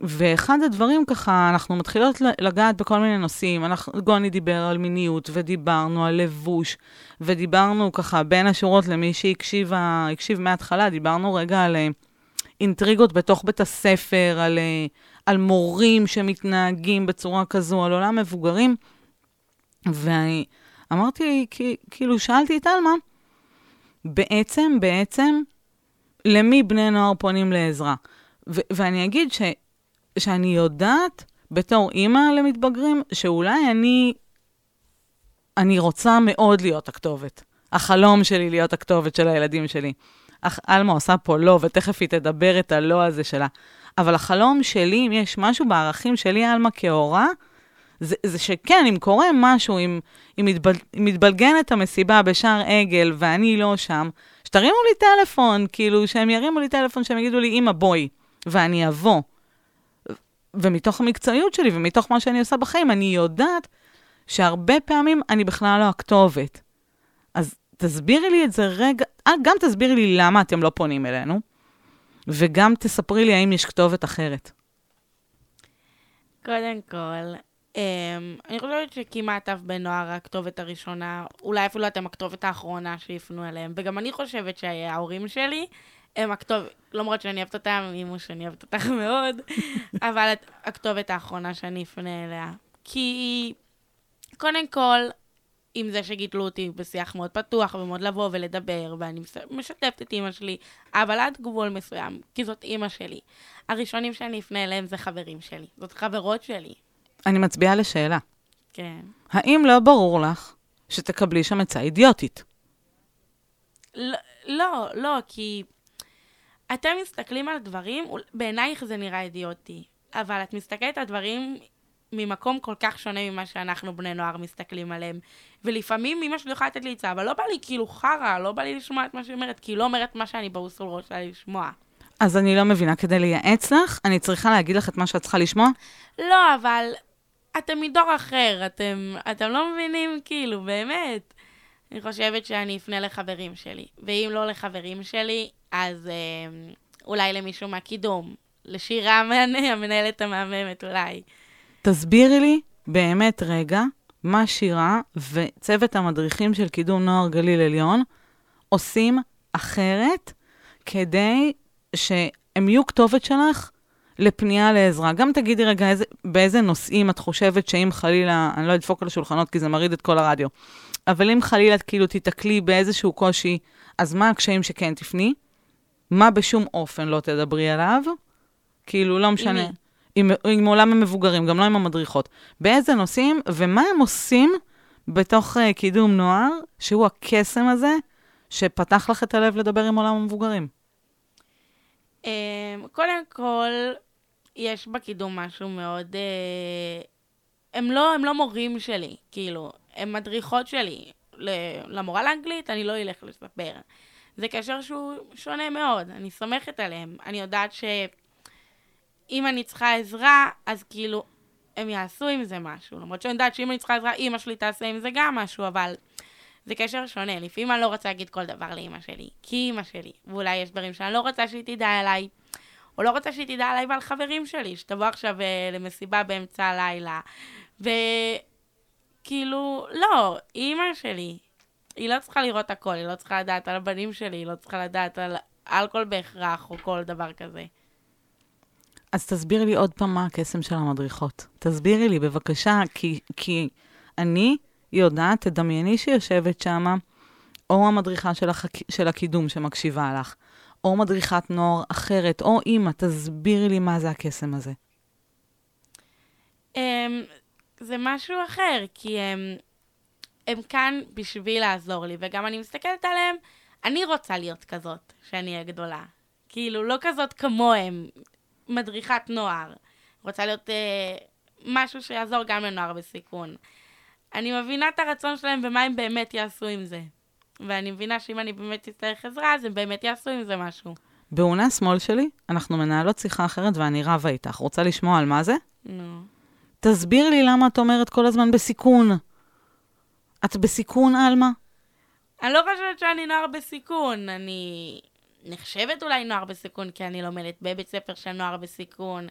ואחד הדברים ככה, אנחנו מתחילות לגעת בכל מיני נושאים. אנחנו, גוני דיבר על מיניות, ודיברנו על לבוש, ודיברנו ככה בין השורות למי שהקשיב הקשיב מההתחלה, דיברנו רגע על אה, אינטריגות בתוך בית הספר, על, אה, על מורים שמתנהגים בצורה כזו, על עולם מבוגרים. ואמרתי, כאילו, שאלתי את עלמה, בעצם, בעצם, למי בני נוער פונים לעזרה? ו- ואני אגיד ש- שאני יודעת, בתור אימא למתבגרים, שאולי אני, אני רוצה מאוד להיות הכתובת. החלום שלי להיות הכתובת של הילדים שלי. אך עלמה עושה פה לא, ותכף היא תדבר את הלא הזה שלה. אבל החלום שלי, אם יש משהו בערכים שלי, עלמה כהורה, זה, זה שכן, אם קורה משהו, אם, אם, מתבל, אם מתבלגנת המסיבה בשער עגל ואני לא שם, שתרימו לי טלפון, כאילו, שהם ירימו לי טלפון, שהם יגידו לי, אמא, בואי, ואני אבוא. ומתוך המקצועיות שלי ומתוך מה שאני עושה בחיים, אני יודעת שהרבה פעמים אני בכלל לא הכתובת. אז תסבירי לי את זה רגע, אה, גם תסבירי לי למה אתם לא פונים אלינו, וגם תספרי לי האם יש כתובת אחרת. קודם כל, Um, אני חושבת שכמעט אף בן נוער הכתובת הראשונה, אולי אפילו אתם הכתובת האחרונה שיפנו אליהם, וגם אני חושבת שההורים שלי הם הכתובת, למרות שאני אוהבת אותם, אימו שאני אוהבת אותך [LAUGHS] מאוד, אבל הכתובת האחרונה שאני אפנה אליה. כי קודם כל, עם זה שגידלו אותי בשיח מאוד פתוח ומאוד לבוא ולדבר, ואני משתפת את אימא שלי, אבל עד גבול מסוים, כי זאת אימא שלי. הראשונים שאני אפנה אליהם זה חברים שלי, זאת חברות שלי. אני מצביעה לשאלה. כן. האם לא ברור לך שתקבלי שם עצה אידיוטית? לא, לא, לא, כי אתם מסתכלים על דברים, בעינייך זה נראה אידיוטי, אבל את מסתכלת על דברים ממקום כל כך שונה ממה שאנחנו בני נוער מסתכלים עליהם. ולפעמים אמא שלי יכולה לתת לי עצה, אבל לא בא לי כאילו חרא, לא בא לי לשמוע את מה שהיא אומרת, כי היא לא אומרת מה שאני באוסול שלה לשמוע. אז אני לא מבינה, כדי לייעץ לך, אני צריכה להגיד לך את מה שאת צריכה לשמוע? לא, אבל אתם מדור אחר, אתם, אתם לא מבינים, כאילו, באמת. אני חושבת שאני אפנה לחברים שלי, ואם לא לחברים שלי, אז אה, אולי למישהו מהקידום, לשירה המנהלת המהממת אולי. תסבירי לי באמת רגע מה שירה וצוות המדריכים של קידום נוער גליל עליון עושים אחרת כדי שהם יהיו כתובת שלך לפנייה לעזרה. גם תגידי רגע איזה, באיזה נושאים את חושבת שאם חלילה, אני לא אדפוק על השולחנות כי זה מרעיד את כל הרדיו, אבל אם חלילה כאילו תיתקלי באיזשהו קושי, אז מה הקשיים שכן תפני? מה בשום אופן לא תדברי עליו? כאילו, לא משנה. עם, עם, עם עולם המבוגרים, גם לא עם המדריכות. באיזה נושאים, ומה הם עושים בתוך uh, קידום נוער, שהוא הקסם הזה, שפתח לך את הלב לדבר עם עולם המבוגרים? Um, קודם כל, יש בקידום משהו מאוד... Uh, הם לא, הם לא מורים שלי, כאילו, הם מדריכות שלי. למורה לאנגלית אני לא אלך לספר. זה קשר שהוא שונה מאוד, אני סומכת עליהם. אני יודעת שאם אני צריכה עזרה, אז כאילו, הם יעשו עם זה משהו. למרות שאני יודעת שאם אני צריכה עזרה, אימא שלי תעשה עם זה גם משהו, אבל זה קשר שונה. לפעמים אני לא רוצה להגיד כל דבר לאימא שלי, כי אימא שלי. ואולי יש דברים שאני לא רוצה שהיא תדע עליי, או לא רוצה שהיא תדע עליי ועל חברים שלי, שתבוא עכשיו uh, למסיבה באמצע הלילה. וכאילו, לא, אימא שלי, היא לא צריכה לראות הכל, היא לא צריכה לדעת על הבנים שלי, היא לא צריכה לדעת על אלכוהול בהכרח, או כל דבר כזה. אז תסבירי לי עוד פעם מה הקסם של המדריכות. תסבירי לי, בבקשה, כי, כי אני יודעת, תדמייני שהיא יושבת שמה, או המדריכה של, החק... של הקידום שמקשיבה לך, או מדריכת נוער אחרת, או אימא, תסבירי לי מה זה הקסם הזה. אמ, זה משהו אחר, כי הם, הם כאן בשביל לעזור לי, וגם אני מסתכלת עליהם, אני רוצה להיות כזאת, שאני אהיה גדולה. כאילו, לא כזאת כמוהם, מדריכת נוער. רוצה להיות אה, משהו שיעזור גם לנוער בסיכון. אני מבינה את הרצון שלהם ומה הם באמת יעשו עם זה. ואני מבינה שאם אני באמת אצטרך עזרה, אז הם באמת יעשו עם זה משהו. בעונה שמאל שלי, אנחנו מנהלות שיחה אחרת ואני רבה איתך. רוצה לשמוע על מה זה? נו. תסביר לי למה את אומרת כל הזמן בסיכון. את בסיכון, עלמה? אני לא חושבת שאני נוער בסיכון, אני נחשבת אולי נוער בסיכון, כי אני לומדת בבית ספר של נוער בסיכון,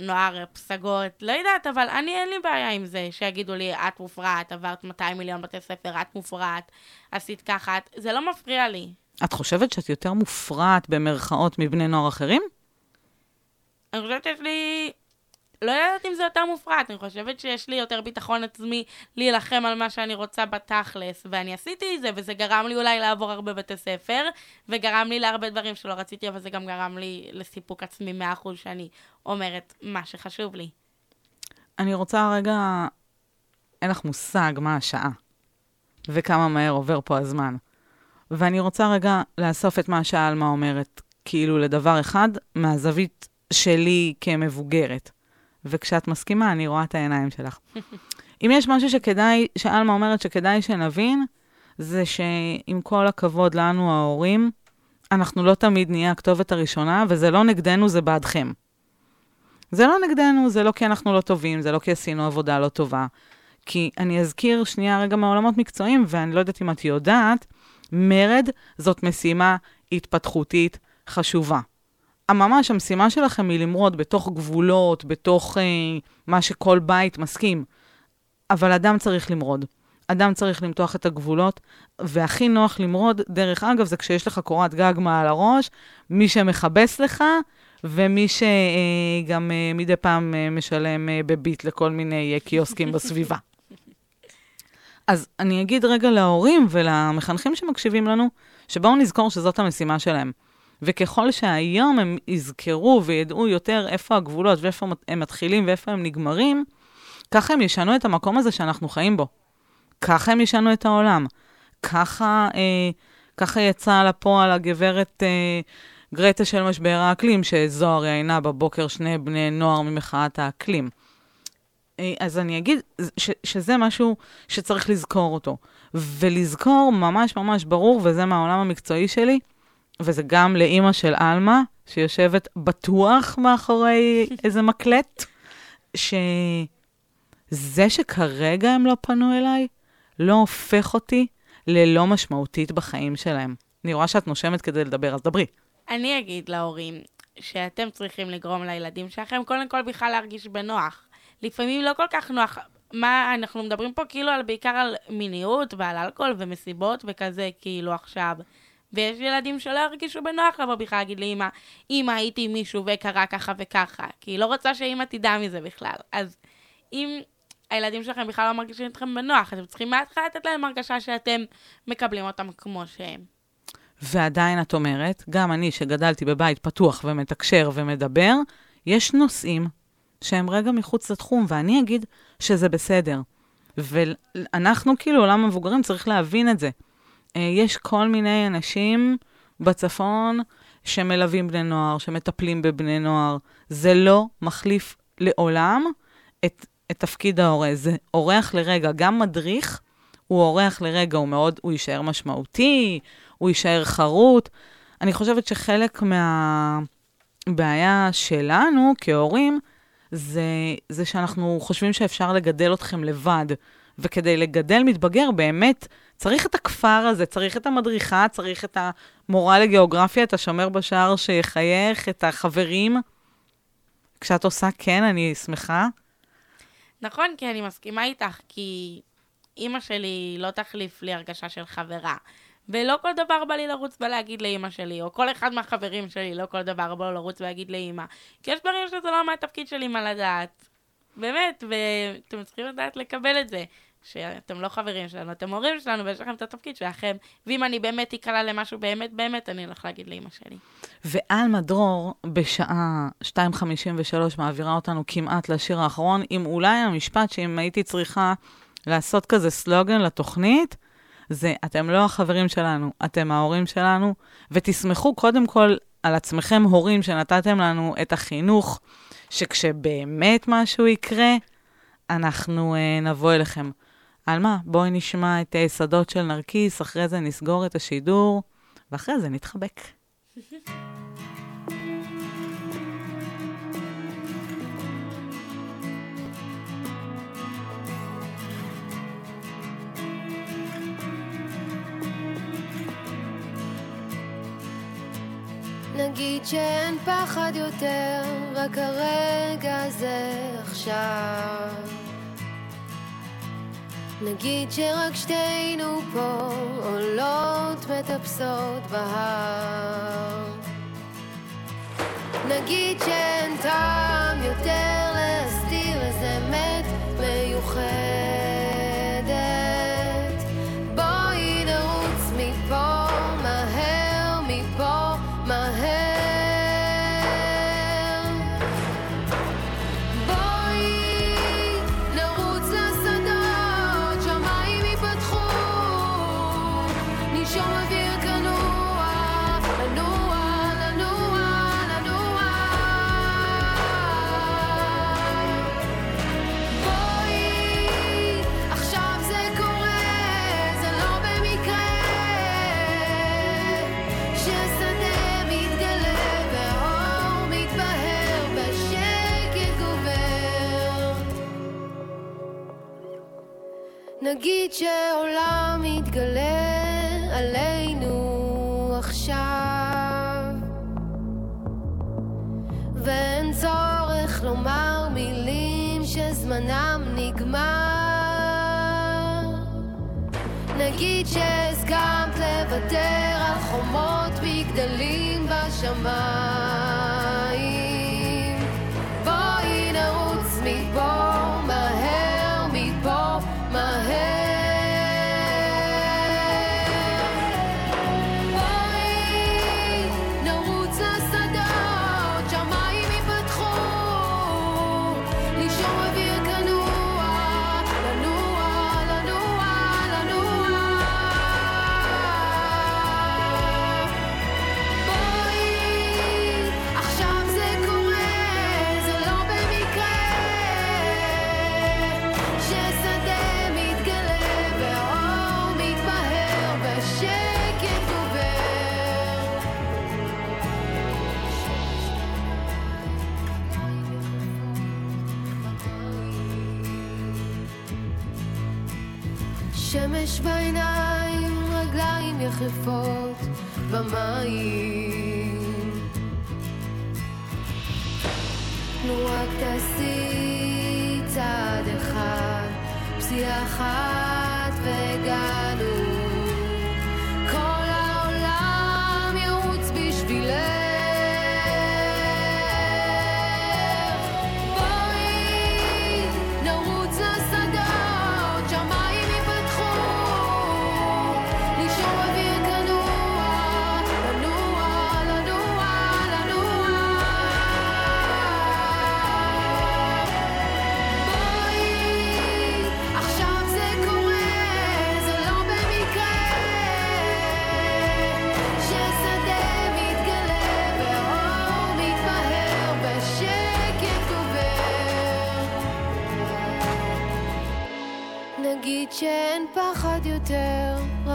נוער פסגות, לא יודעת, אבל אני אין לי בעיה עם זה, שיגידו לי, את מופרעת, עברת 200 מיליון בתי ספר, את מופרעת, עשית ככה, את- זה לא מפריע לי. את חושבת שאת יותר מופרעת במרכאות מבני נוער אחרים? אני חושבת שיש לי... לא יודעת אם זה יותר מופרט, אני חושבת שיש לי יותר ביטחון עצמי להילחם על מה שאני רוצה בתכלס, ואני עשיתי את זה, וזה גרם לי אולי לעבור הרבה בתי ספר, וגרם לי להרבה דברים שלא רציתי, אבל זה גם גרם לי לסיפוק עצמי 100% שאני אומרת מה שחשוב לי. אני רוצה רגע... אין לך מושג מה השעה, וכמה מהר עובר פה הזמן. ואני רוצה רגע לאסוף את מה שעלמה אומרת, כאילו לדבר אחד, מהזווית שלי כמבוגרת. וכשאת מסכימה, אני רואה את העיניים שלך. [LAUGHS] אם יש משהו שכדאי, שעלמה אומרת שכדאי שנבין, זה שעם כל הכבוד לנו, ההורים, אנחנו לא תמיד נהיה הכתובת הראשונה, וזה לא נגדנו, זה בעדכם. זה לא נגדנו, זה לא כי אנחנו לא טובים, זה לא כי עשינו עבודה לא טובה. כי אני אזכיר שנייה רגע מעולמות מקצועיים, ואני לא יודעת אם את יודעת, מרד זאת משימה התפתחותית חשובה. ממש המשימה שלכם היא למרוד בתוך גבולות, בתוך אה, מה שכל בית מסכים. אבל אדם צריך למרוד. אדם צריך למתוח את הגבולות, והכי נוח למרוד, דרך אגב, זה כשיש לך קורת גג מעל הראש, מי שמכבס לך, ומי שגם אה, מדי פעם אה, משלם אה, בביט לכל מיני אה, קיוסקים [LAUGHS] בסביבה. אז אני אגיד רגע להורים ולמחנכים שמקשיבים לנו, שבואו נזכור שזאת המשימה שלהם. וככל שהיום הם יזכרו וידעו יותר איפה הגבולות ואיפה הם מתחילים ואיפה הם נגמרים, ככה הם ישנו את המקום הזה שאנחנו חיים בו. ככה הם ישנו את העולם. ככה, אה, ככה יצאה לפועל הגברת אה, גרטה של משבר האקלים, שזוהר ראיינה בבוקר שני בני נוער ממחאת האקלים. אה, אז אני אגיד ש, שזה משהו שצריך לזכור אותו. ולזכור ממש ממש ברור, וזה מהעולם המקצועי שלי, וזה גם לאימא של עלמה, שיושבת בטוח מאחורי איזה מקלט, שזה שכרגע הם לא פנו אליי, לא הופך אותי ללא משמעותית בחיים שלהם. אני רואה שאת נושמת כדי לדבר, אז דברי. אני אגיד להורים שאתם צריכים לגרום לילדים שלכם קודם כל בכלל להרגיש בנוח. לפעמים לא כל כך נוח. מה, אנחנו מדברים פה כאילו על, בעיקר על מיניות ועל אלכוהול ומסיבות וכזה, כאילו עכשיו. ויש ילדים שלא ירגישו בנוח לבוא בכלל להגיד לאמא, אמא הייתי עם מישהו וקרה ככה וככה, כי היא לא רוצה שאמא תדע מזה בכלל. אז אם הילדים שלכם בכלל לא מרגישים אתכם בנוח, אתם צריכים מההתחלה לתת להם הרגשה שאתם מקבלים אותם כמו שהם. ועדיין את אומרת, גם אני שגדלתי בבית פתוח ומתקשר ומדבר, יש נושאים שהם רגע מחוץ לתחום, ואני אגיד שזה בסדר. ואנחנו, כאילו, עולם המבוגרים, צריך להבין את זה. אה, יש כל מיני אנשים בצפון שמלווים בני נוער, שמטפלים בבני נוער. זה לא מחליף לעולם את, את תפקיד ההורה. זה אורח לרגע. גם מדריך הוא אורח לרגע, הוא מאוד, הוא יישאר משמעותי, הוא יישאר חרוט. אני חושבת שחלק מהבעיה שלנו כהורים, זה, זה שאנחנו חושבים שאפשר לגדל אתכם לבד. וכדי לגדל מתבגר, באמת צריך את הכפר הזה, צריך את המדריכה, צריך את המורה לגיאוגרפיה, את השומר בשער שיחייך, את החברים. כשאת עושה כן, אני שמחה. נכון, כי אני מסכימה איתך, כי אימא שלי לא תחליף לי הרגשה של חברה. ולא כל דבר בא לי לרוץ ולהגיד לאימא שלי, או כל אחד מהחברים שלי, לא כל דבר בא לו לרוץ ולהגיד לאימא. כי יש דברים שזה לא מהתפקיד של אימא לדעת. באמת, ואתם צריכים לדעת לקבל את זה. שאתם לא חברים שלנו, אתם הורים שלנו ויש לכם את התפקיד שלכם, ואם אני באמת אקלע למשהו באמת באמת, אני הולך להגיד לאמא שלי. ועלמה דרור, בשעה 2.53 מעבירה אותנו כמעט לשיר האחרון, עם אולי המשפט שאם הייתי צריכה לעשות כזה סלוגן לתוכנית, זה אתם לא החברים שלנו, אתם ההורים שלנו, ותסמכו קודם כל על עצמכם, הורים, שנתתם לנו את החינוך, שכשבאמת משהו יקרה, אנחנו uh, נבוא אליכם. עלמה, בואי נשמע את uh, שדות של נרקיס, אחרי זה נסגור את השידור, ואחרי זה נתחבק. נגיד שאין פחד יותר, רק הרגע הזה עכשיו. נגיד שרק שתינו פה עולות מטפסות בהר. נגיד שאין טעם יותר להסתיר נגיד שעולם מתגלה עלינו עכשיו, ואין צורך לומר מילים שזמנם נגמר. נגיד שהסכמת לוותר על חומות מגדלים בשמיים. gaan.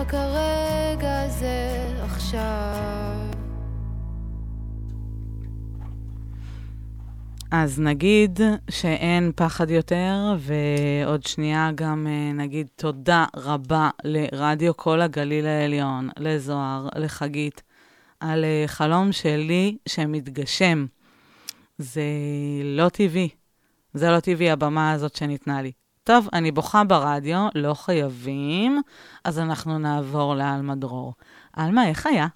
רק הרגע הזה עכשיו. אז נגיד שאין פחד יותר, ועוד שנייה גם אה, נגיד תודה רבה לרדיו כל הגליל העליון, לזוהר, לחגית, על אה, חלום שלי שמתגשם. זה לא טבעי. זה לא טבעי, הבמה הזאת שניתנה לי. טוב, אני בוכה ברדיו, לא חייבים, אז אנחנו נעבור לאלמה דרור. אלמה, איך היה?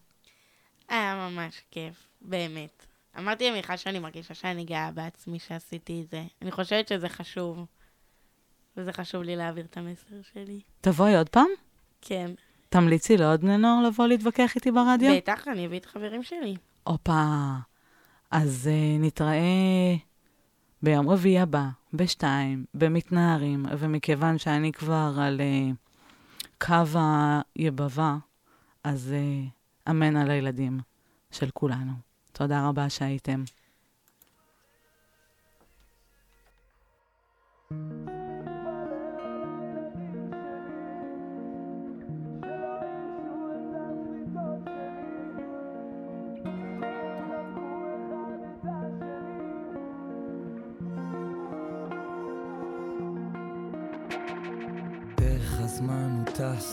היה ממש כיף, באמת. אמרתי למיכל שאני מרגישה שאני גאה בעצמי שעשיתי את זה. אני חושבת שזה חשוב. וזה חשוב לי להעביר את המסר שלי. תבואי עוד פעם? כן. תמליצי לעוד בני נוער לבוא להתווכח איתי ברדיו? בטח, אני אביא את חברים שלי. הופה. אז uh, נתראה ביום רביעי הבא, בשתיים, במתנערים, ומכיוון שאני כבר על uh, קו היבבה, אז uh, אמן על הילדים של כולנו. תודה רבה שהייתם.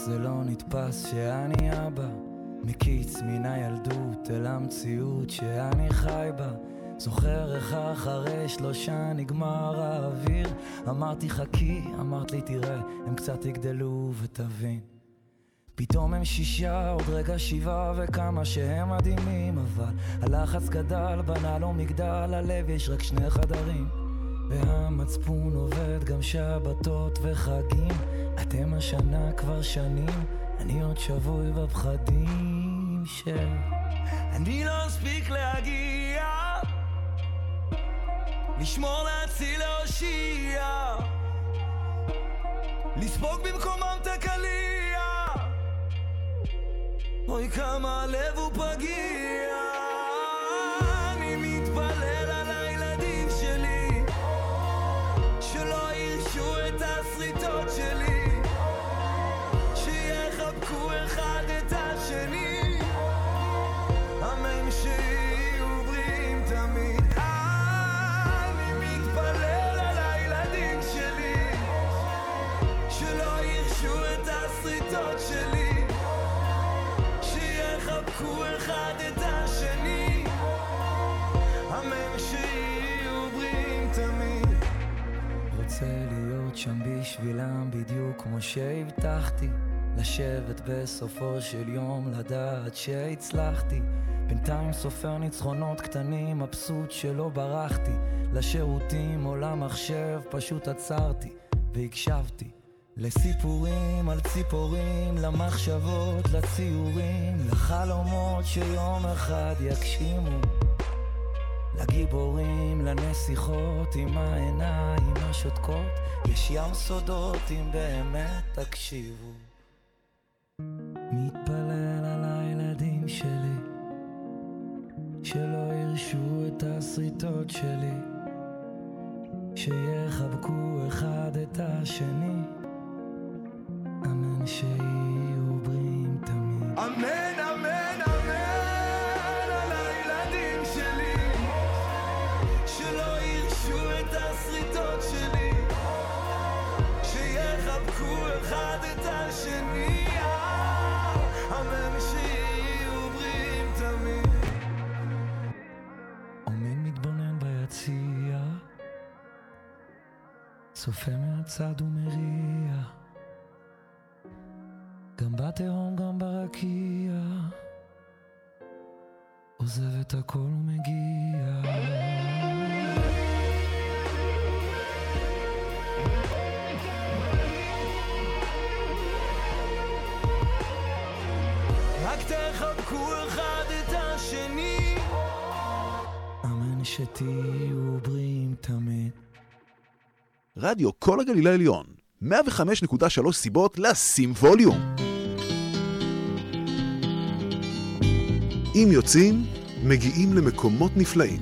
זה לא נתפס שאני אבא. מקיץ מן הילדות אל המציאות שאני חי בה. זוכר איך אחרי שלושה נגמר האוויר. אמרתי חכי, אמרת לי תראה, הם קצת יגדלו ותבין. פתאום הם שישה, עוד רגע שבעה וכמה שהם מדהימים אבל הלחץ גדל, בנה לו מגדל, הלב יש רק שני חדרים והמצפון עובד גם שבתות וחגים. אתם השנה כבר שנים, אני עוד שבוי בפחדים של... אני לא אספיק להגיע. לשמור להציל להושיע. לספוג במקומם את הקליע. אוי כמה הלב הוא פגיע שיחבקו אחד את השני. אמן שיהיו בריאים תמיד. רוצה להיות שם בשבילם בדיוק כמו שהבטחתי. לשבת בסופו של יום לדעת שהצלחתי. בינתיים סופר ניצחונות קטנים מבסוט שלא ברחתי. לשירותים או למחשב פשוט עצרתי והקשבתי לסיפורים על ציפורים, למחשבות, לציורים, לחלומות שיום אחד יגשימו. לגיבורים, לנסיכות עם העיניים השותקות, יש ים סודות אם באמת תקשיבו. מתפלל על הילדים שלי, שלא ירשו את השריטות שלי, שיחבקו אחד את השני, שיהיו בריאים תמיד. אמן, אמן, אמן על הילדים שלי שלא ירשו את השריטות שלי שיחבקו אחד את השני. אמן שיהיו בריאים תמיד. עומד מתבונן ביציע, צופה מהצד ומריע, גם בתהום גם ברקיע, עוזב את הכל ומגיע. רק תחבקו אחד את השני אמן שתהיו בריאים תמיד. רדיו כל הגליל העליון, 105.3 סיבות לשים ווליום. אם יוצאים, מגיעים למקומות נפלאים.